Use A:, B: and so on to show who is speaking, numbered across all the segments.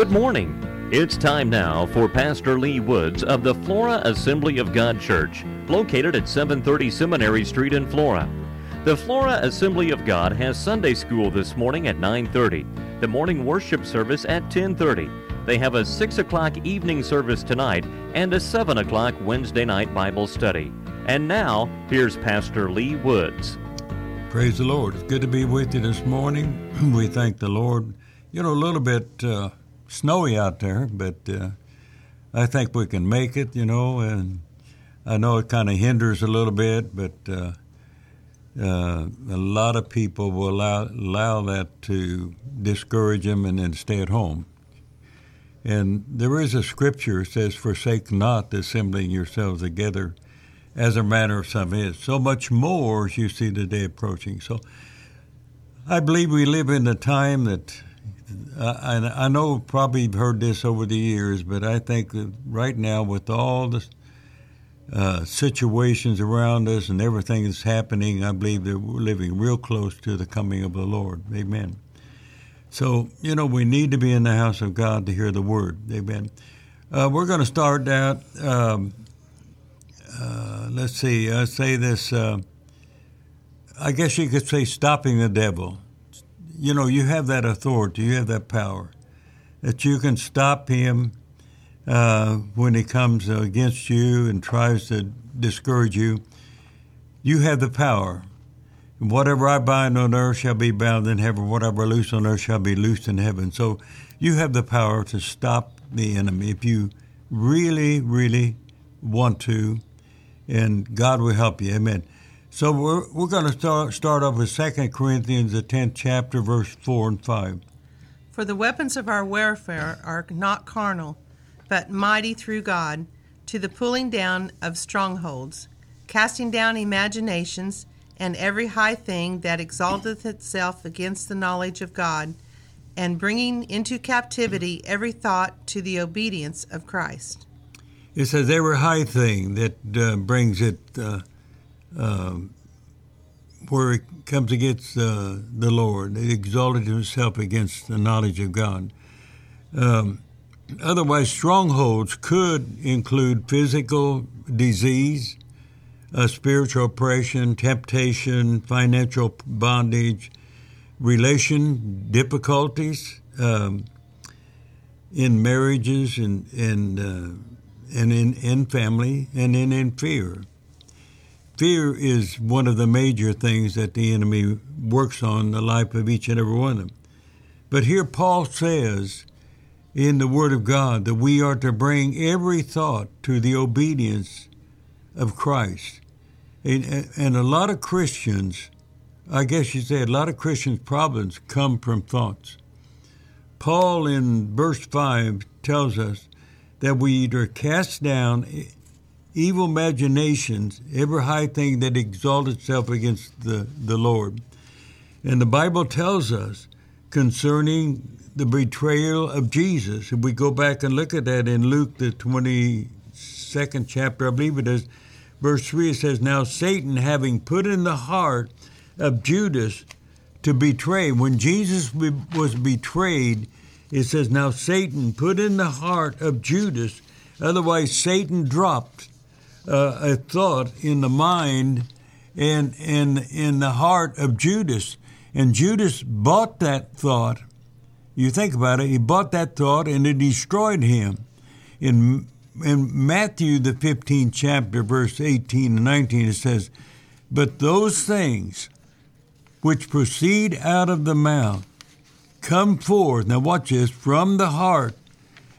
A: Good morning. It's time now for Pastor Lee Woods of the Flora Assembly of God Church, located at 730 Seminary Street in Flora. The Flora Assembly of God has Sunday school this morning at 9:30, the morning worship service at 10:30. They have a 6 o'clock evening service tonight and a 7 o'clock Wednesday night Bible study. And now, here's Pastor Lee Woods.
B: Praise the Lord. It's good to be with you this morning. we thank the Lord. You know, a little bit uh, snowy out there, but uh, I think we can make it, you know, and I know it kind of hinders a little bit, but uh, uh, a lot of people will allow, allow that to discourage them and then stay at home. And there is a scripture says, Forsake not assembling yourselves together as a manner of some is. So much more as you see the day approaching. So I believe we live in a time that I, I know probably you've heard this over the years, but I think that right now with all the uh, situations around us and everything that's happening, I believe that we're living real close to the coming of the Lord. Amen. So, you know, we need to be in the house of God to hear the word. Amen. Uh, we're going to start out. Um, uh, let's see, I say this. Uh, I guess you could say stopping the devil. You know, you have that authority, you have that power that you can stop him uh, when he comes against you and tries to discourage you. You have the power. Whatever I bind on earth shall be bound in heaven. Whatever I loose on earth shall be loosed in heaven. So you have the power to stop the enemy if you really, really want to and God will help you. Amen. So we're, we're going to start, start off with 2 Corinthians, the 10th chapter, verse 4 and 5.
C: For the weapons of our warfare are not carnal, but mighty through God to the pulling down of strongholds, casting down imaginations and every high thing that exalteth itself against the knowledge of God, and bringing into captivity every thought to the obedience of Christ.
B: It says every high thing that uh, brings it uh, uh, where it comes against uh, the Lord, it exalted himself against the knowledge of God. Um, otherwise, strongholds could include physical disease, uh, spiritual oppression, temptation, financial bondage, relation difficulties um, in marriages and and uh, and in, in family and in, in fear. Fear is one of the major things that the enemy works on the life of each and every one of them. But here Paul says in the Word of God that we are to bring every thought to the obedience of Christ. And, and a lot of Christians, I guess you say, a lot of Christians' problems come from thoughts. Paul in verse 5 tells us that we either cast down evil imaginations, every high thing that exalts itself against the, the Lord. And the Bible tells us concerning the betrayal of Jesus, if we go back and look at that in Luke, the 22nd chapter, I believe it is, verse 3, it says, Now Satan, having put in the heart of Judas to betray, when Jesus was betrayed, it says, Now Satan put in the heart of Judas, otherwise, Satan dropped uh, a thought in the mind and, and in the heart of Judas. And Judas bought that thought. You think about it, he bought that thought and it destroyed him. In, in Matthew, the 15th chapter, verse 18 and 19, it says, But those things which proceed out of the mouth come forth, now watch this, from the heart,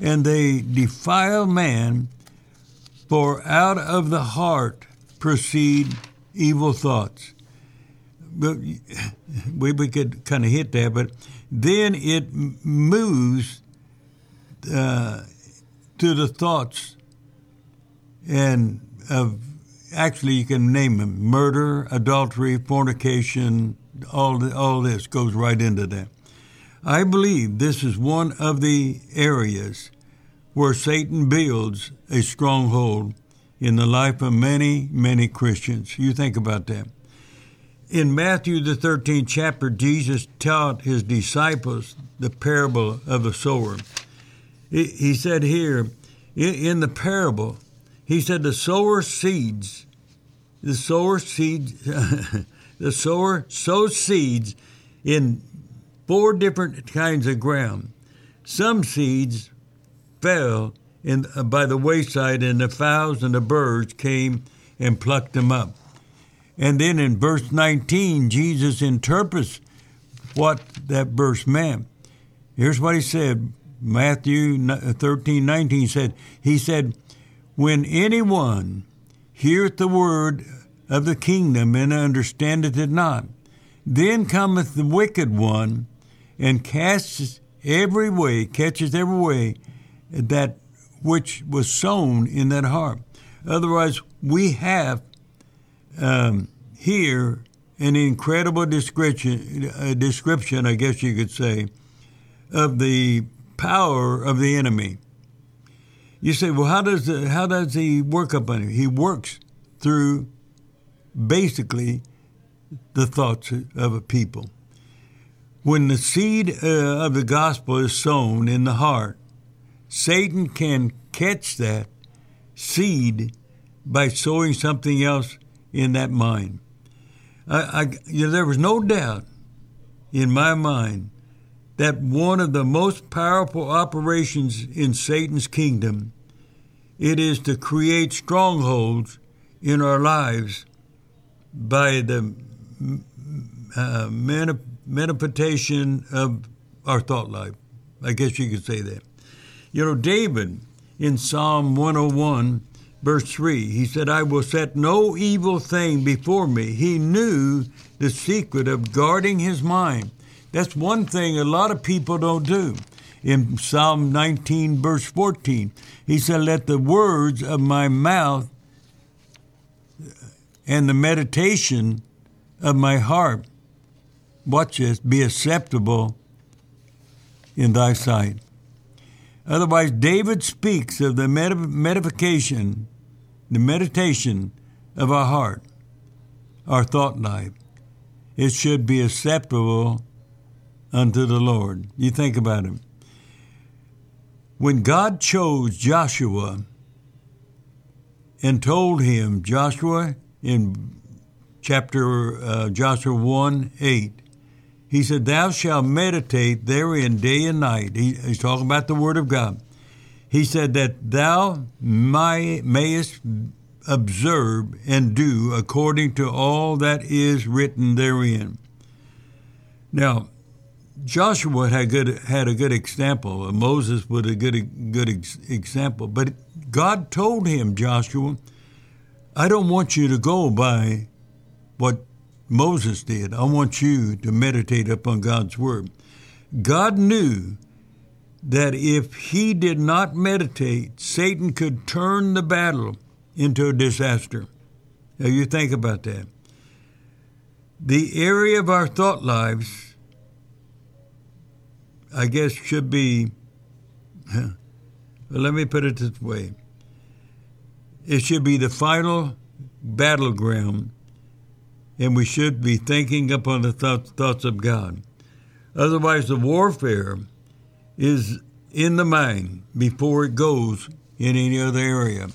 B: and they defile man, for out of the heart proceed evil thoughts. But we, we could kind of hit that, but then it moves uh, to the thoughts and of actually you can name them murder, adultery, fornication, all the, all this goes right into that. I believe this is one of the areas where Satan builds a stronghold in the life of many, many Christians. You think about that. In Matthew, the 13th chapter, Jesus taught his disciples the parable of the sower. He, said here in the parable, he said the sower seeds, the sower seeds, the sower sows seeds in four different kinds of ground. Some seeds fell in, uh, by the wayside, and the fowls and the birds came and plucked them up. And then in verse 19, Jesus interprets what that verse meant. Here's what he said Matthew 13, 19 said, He said, When anyone heareth the word of the kingdom and understandeth it not, then cometh the wicked one and casts every way, catches every way that which was sown in that heart. Otherwise, we have um, here an incredible description, a description, I guess you could say, of the power of the enemy. You say, well, how does the, how does he work upon it? He works through basically the thoughts of a people. When the seed uh, of the gospel is sown in the heart, Satan can catch that seed by sowing something else in that mind. I, I, you know, there was no doubt in my mind that one of the most powerful operations in Satan's kingdom it is to create strongholds in our lives by the uh, manifestation of our thought life. I guess you could say that. You know, David in Psalm 101, verse 3, he said, I will set no evil thing before me. He knew the secret of guarding his mind. That's one thing a lot of people don't do. In Psalm 19, verse 14, he said, Let the words of my mouth and the meditation of my heart, watch this, be acceptable in thy sight. Otherwise, David speaks of the medification, the meditation of our heart, our thought life. It should be acceptable unto the Lord. You think about it. When God chose Joshua and told him, Joshua, in chapter uh, Joshua 1 8. He said, Thou shalt meditate therein day and night. He, he's talking about the Word of God. He said that thou may, mayest observe and do according to all that is written therein. Now, Joshua had good had a good example. Moses was a good good ex, example. But God told him, Joshua, I don't want you to go by what Moses did. I want you to meditate upon God's Word. God knew that if he did not meditate, Satan could turn the battle into a disaster. Now, you think about that. The area of our thought lives, I guess, should be, let me put it this way it should be the final battleground, and we should be thinking upon the th- thoughts of God. Otherwise, the warfare is in the mind before it goes in any other area.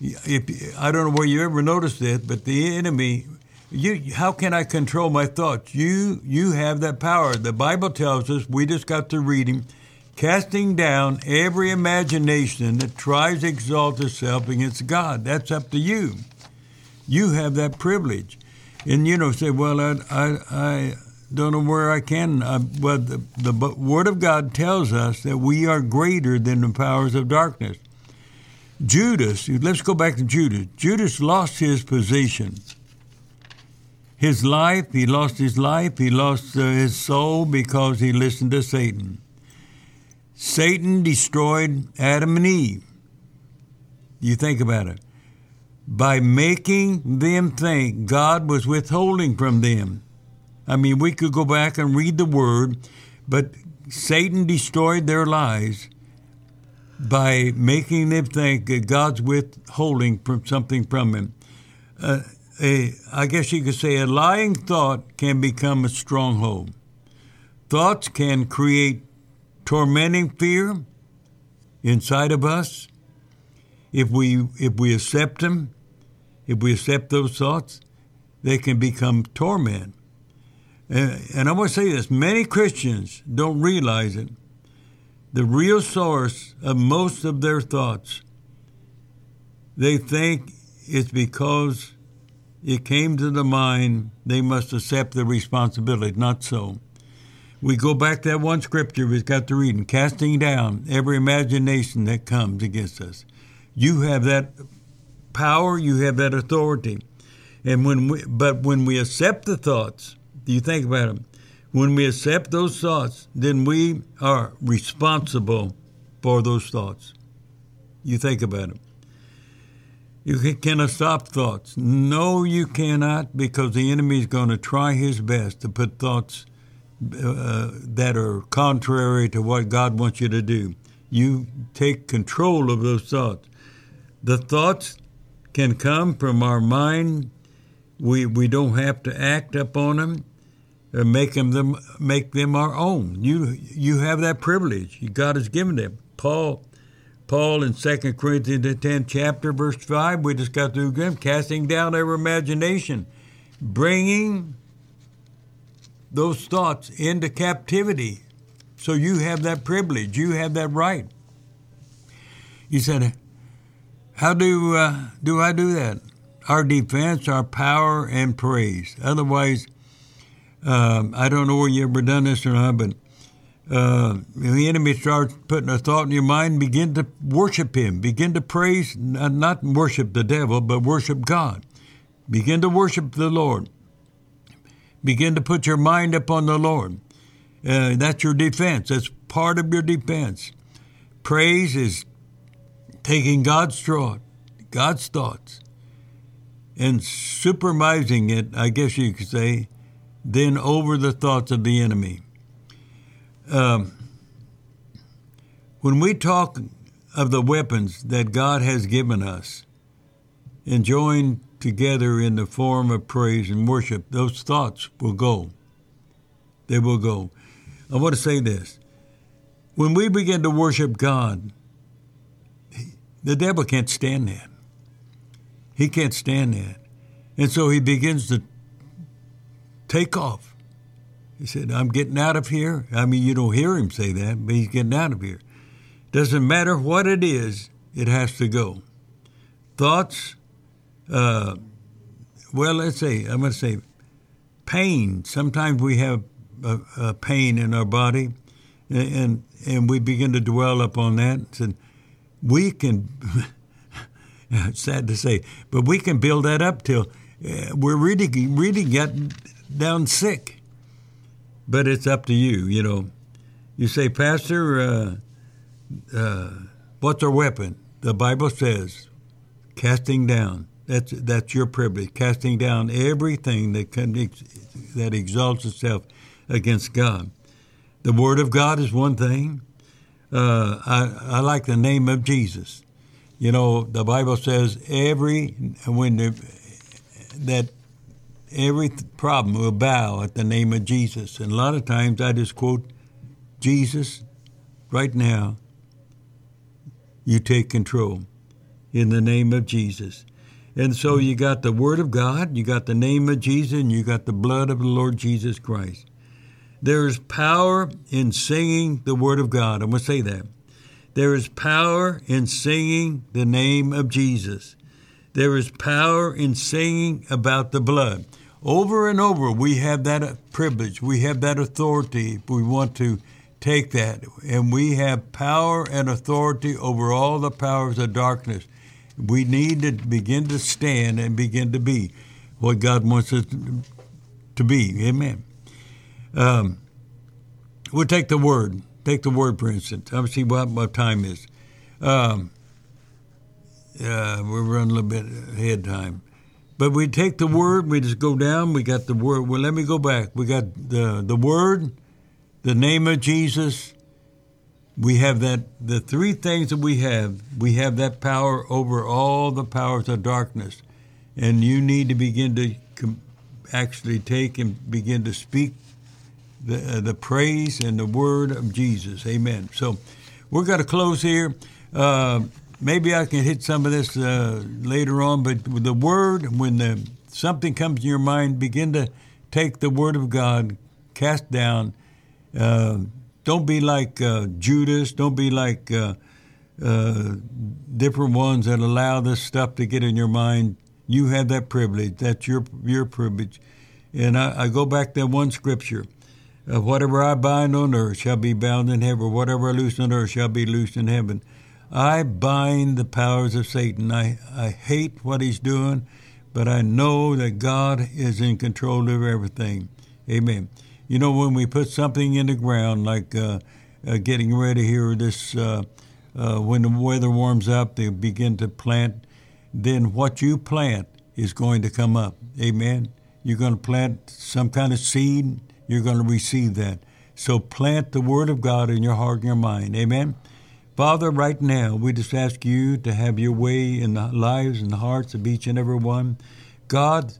B: If I don't know where you ever noticed that, but the enemy, you, how can I control my thoughts? You, you have that power. The Bible tells us. We just got to reading casting down every imagination that tries to exalt itself against God. That's up to you. You have that privilege. And, you know, say, well, I, I, I don't know where I can. I, well, the, the Word of God tells us that we are greater than the powers of darkness. Judas, let's go back to Judas. Judas lost his position. His life, he lost his life, he lost uh, his soul because he listened to Satan. Satan destroyed Adam and Eve. You think about it. By making them think God was withholding from them. I mean, we could go back and read the word, but Satan destroyed their lives by making them think that God's withholding from something from them. Uh, a, I guess you could say a lying thought can become a stronghold. Thoughts can create tormenting fear, inside of us, if we if we accept them, if we accept those thoughts, they can become torment. And, and I want to say this: many Christians don't realize it. The real source of most of their thoughts, they think it's because it came to the mind, they must accept the responsibility. Not so. We go back to that one scripture we've got to read, and casting down every imagination that comes against us. You have that power, you have that authority. And when we, but when we accept the thoughts, you think about them? When we accept those thoughts, then we are responsible for those thoughts. You think about them. You cannot stop thoughts. No, you cannot, because the enemy is going to try his best to put thoughts uh, that are contrary to what God wants you to do. You take control of those thoughts. The thoughts can come from our mind. We we don't have to act upon them or uh, make them, them make them our own. You you have that privilege. God has given them. Paul Paul in 2 Corinthians the 10th chapter, verse 5, we just got through again, casting down every imagination, bringing those thoughts into captivity. So you have that privilege, you have that right. He said, How do, uh, do I do that? Our defense, our power, and praise. Otherwise, um, I don't know where you ever done this or not, but uh, the enemy starts putting a thought in your mind, begin to worship him, begin to praise, not worship the devil, but worship God. Begin to worship the Lord. Begin to put your mind upon the Lord. Uh, that's your defense. That's part of your defense. Praise is taking God's thought, God's thoughts, and supervising it, I guess you could say, then over the thoughts of the enemy. Um, when we talk of the weapons that God has given us and join together in the form of praise and worship, those thoughts will go. They will go. I want to say this. When we begin to worship God, the devil can't stand that. He can't stand that. And so he begins to take off he said, I'm getting out of here. I mean, you don't hear him say that, but he's getting out of here. Doesn't matter what it is, it has to go. Thoughts, uh, well, let's say, I'm going to say pain. Sometimes we have a, a pain in our body, and, and, and we begin to dwell upon that. And we can, sad to say, but we can build that up till uh, we're really, really getting down sick but it's up to you. You know, you say, Pastor, uh, uh, what's our weapon? The Bible says, casting down. That's that's your privilege. Casting down everything that can, that exalts itself against God. The Word of God is one thing. Uh, I, I like the name of Jesus. You know, the Bible says every when the, that every problem will bow at the name of Jesus. And a lot of times I just quote Jesus right now. You take control in the name of Jesus. And so you got the Word of God, you got the name of Jesus, and you got the blood of the Lord Jesus Christ. There is power in singing the Word of God. I'm going to say that. There is power in singing the name of Jesus. There is power in singing about the blood. Over and over, we have that privilege, we have that authority. We want to take that, and we have power and authority over all the powers of darkness. We need to begin to stand and begin to be what God wants us to be. Amen. Um, we'll take the word. Take the word, for instance. I'll see what my time is. Um, uh, we're running a little bit ahead time. But we take the word, we just go down, we got the word. Well, let me go back. We got the, the word, the name of Jesus. We have that, the three things that we have, we have that power over all the powers of darkness. And you need to begin to actually take and begin to speak the, uh, the praise and the word of Jesus. Amen. So we're going to close here. Uh, maybe I can hit some of this uh, later on, but the word, when the, something comes in your mind, begin to take the word of God, cast down. Uh, don't be like uh, Judas. Don't be like different ones that allow this stuff to get in your mind. You have that privilege. That's your your privilege. And I, I go back to one scripture. Uh, whatever I bind on earth shall be bound in heaven. Whatever I loose on earth shall be loosed in heaven. I bind the powers of Satan. I, I hate what he's doing, but I know that God is in control of everything. Amen. You know, when we put something in the ground, like uh, uh, getting ready here, this uh, uh when the weather warms up, they begin to plant. Then what you plant is going to come up. Amen. You're going to plant some kind of seed. You're going to receive that. So plant the Word of God in your heart and your mind. Amen. Father, right now, we just ask you to have your way in the lives and the hearts of each and every one. God,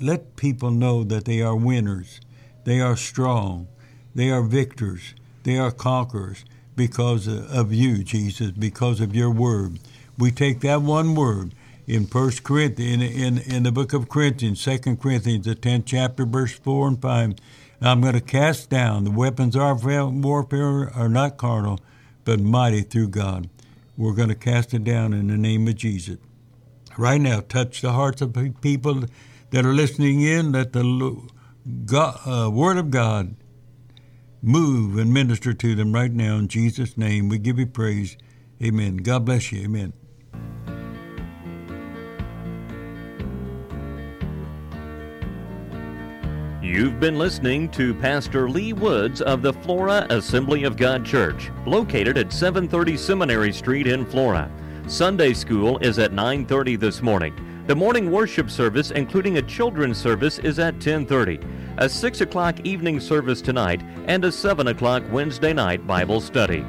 B: let people know that they are winners, they are strong, they are victors, they are conquerors because of you, Jesus, because of your word. We take that one word in First Corinthians, in, in, in the book of Corinthians, Second Corinthians, the tenth chapter, verse four and five. I'm going to cast down the weapons of our warfare are not carnal, but mighty through God. We're going to cast it down in the name of Jesus. Right now, touch the hearts of people that are listening in. Let the God, uh, Word of God move and minister to them right now in Jesus' name. We give you praise. Amen. God bless you. Amen.
A: You've been listening to Pastor Lee Woods of the Flora Assembly of God Church, located at 730 Seminary Street in Flora. Sunday school is at 9:30 this morning. The morning worship service, including a children's service, is at 10:30. A 6 o'clock evening service tonight, and a 7 o'clock Wednesday night Bible study.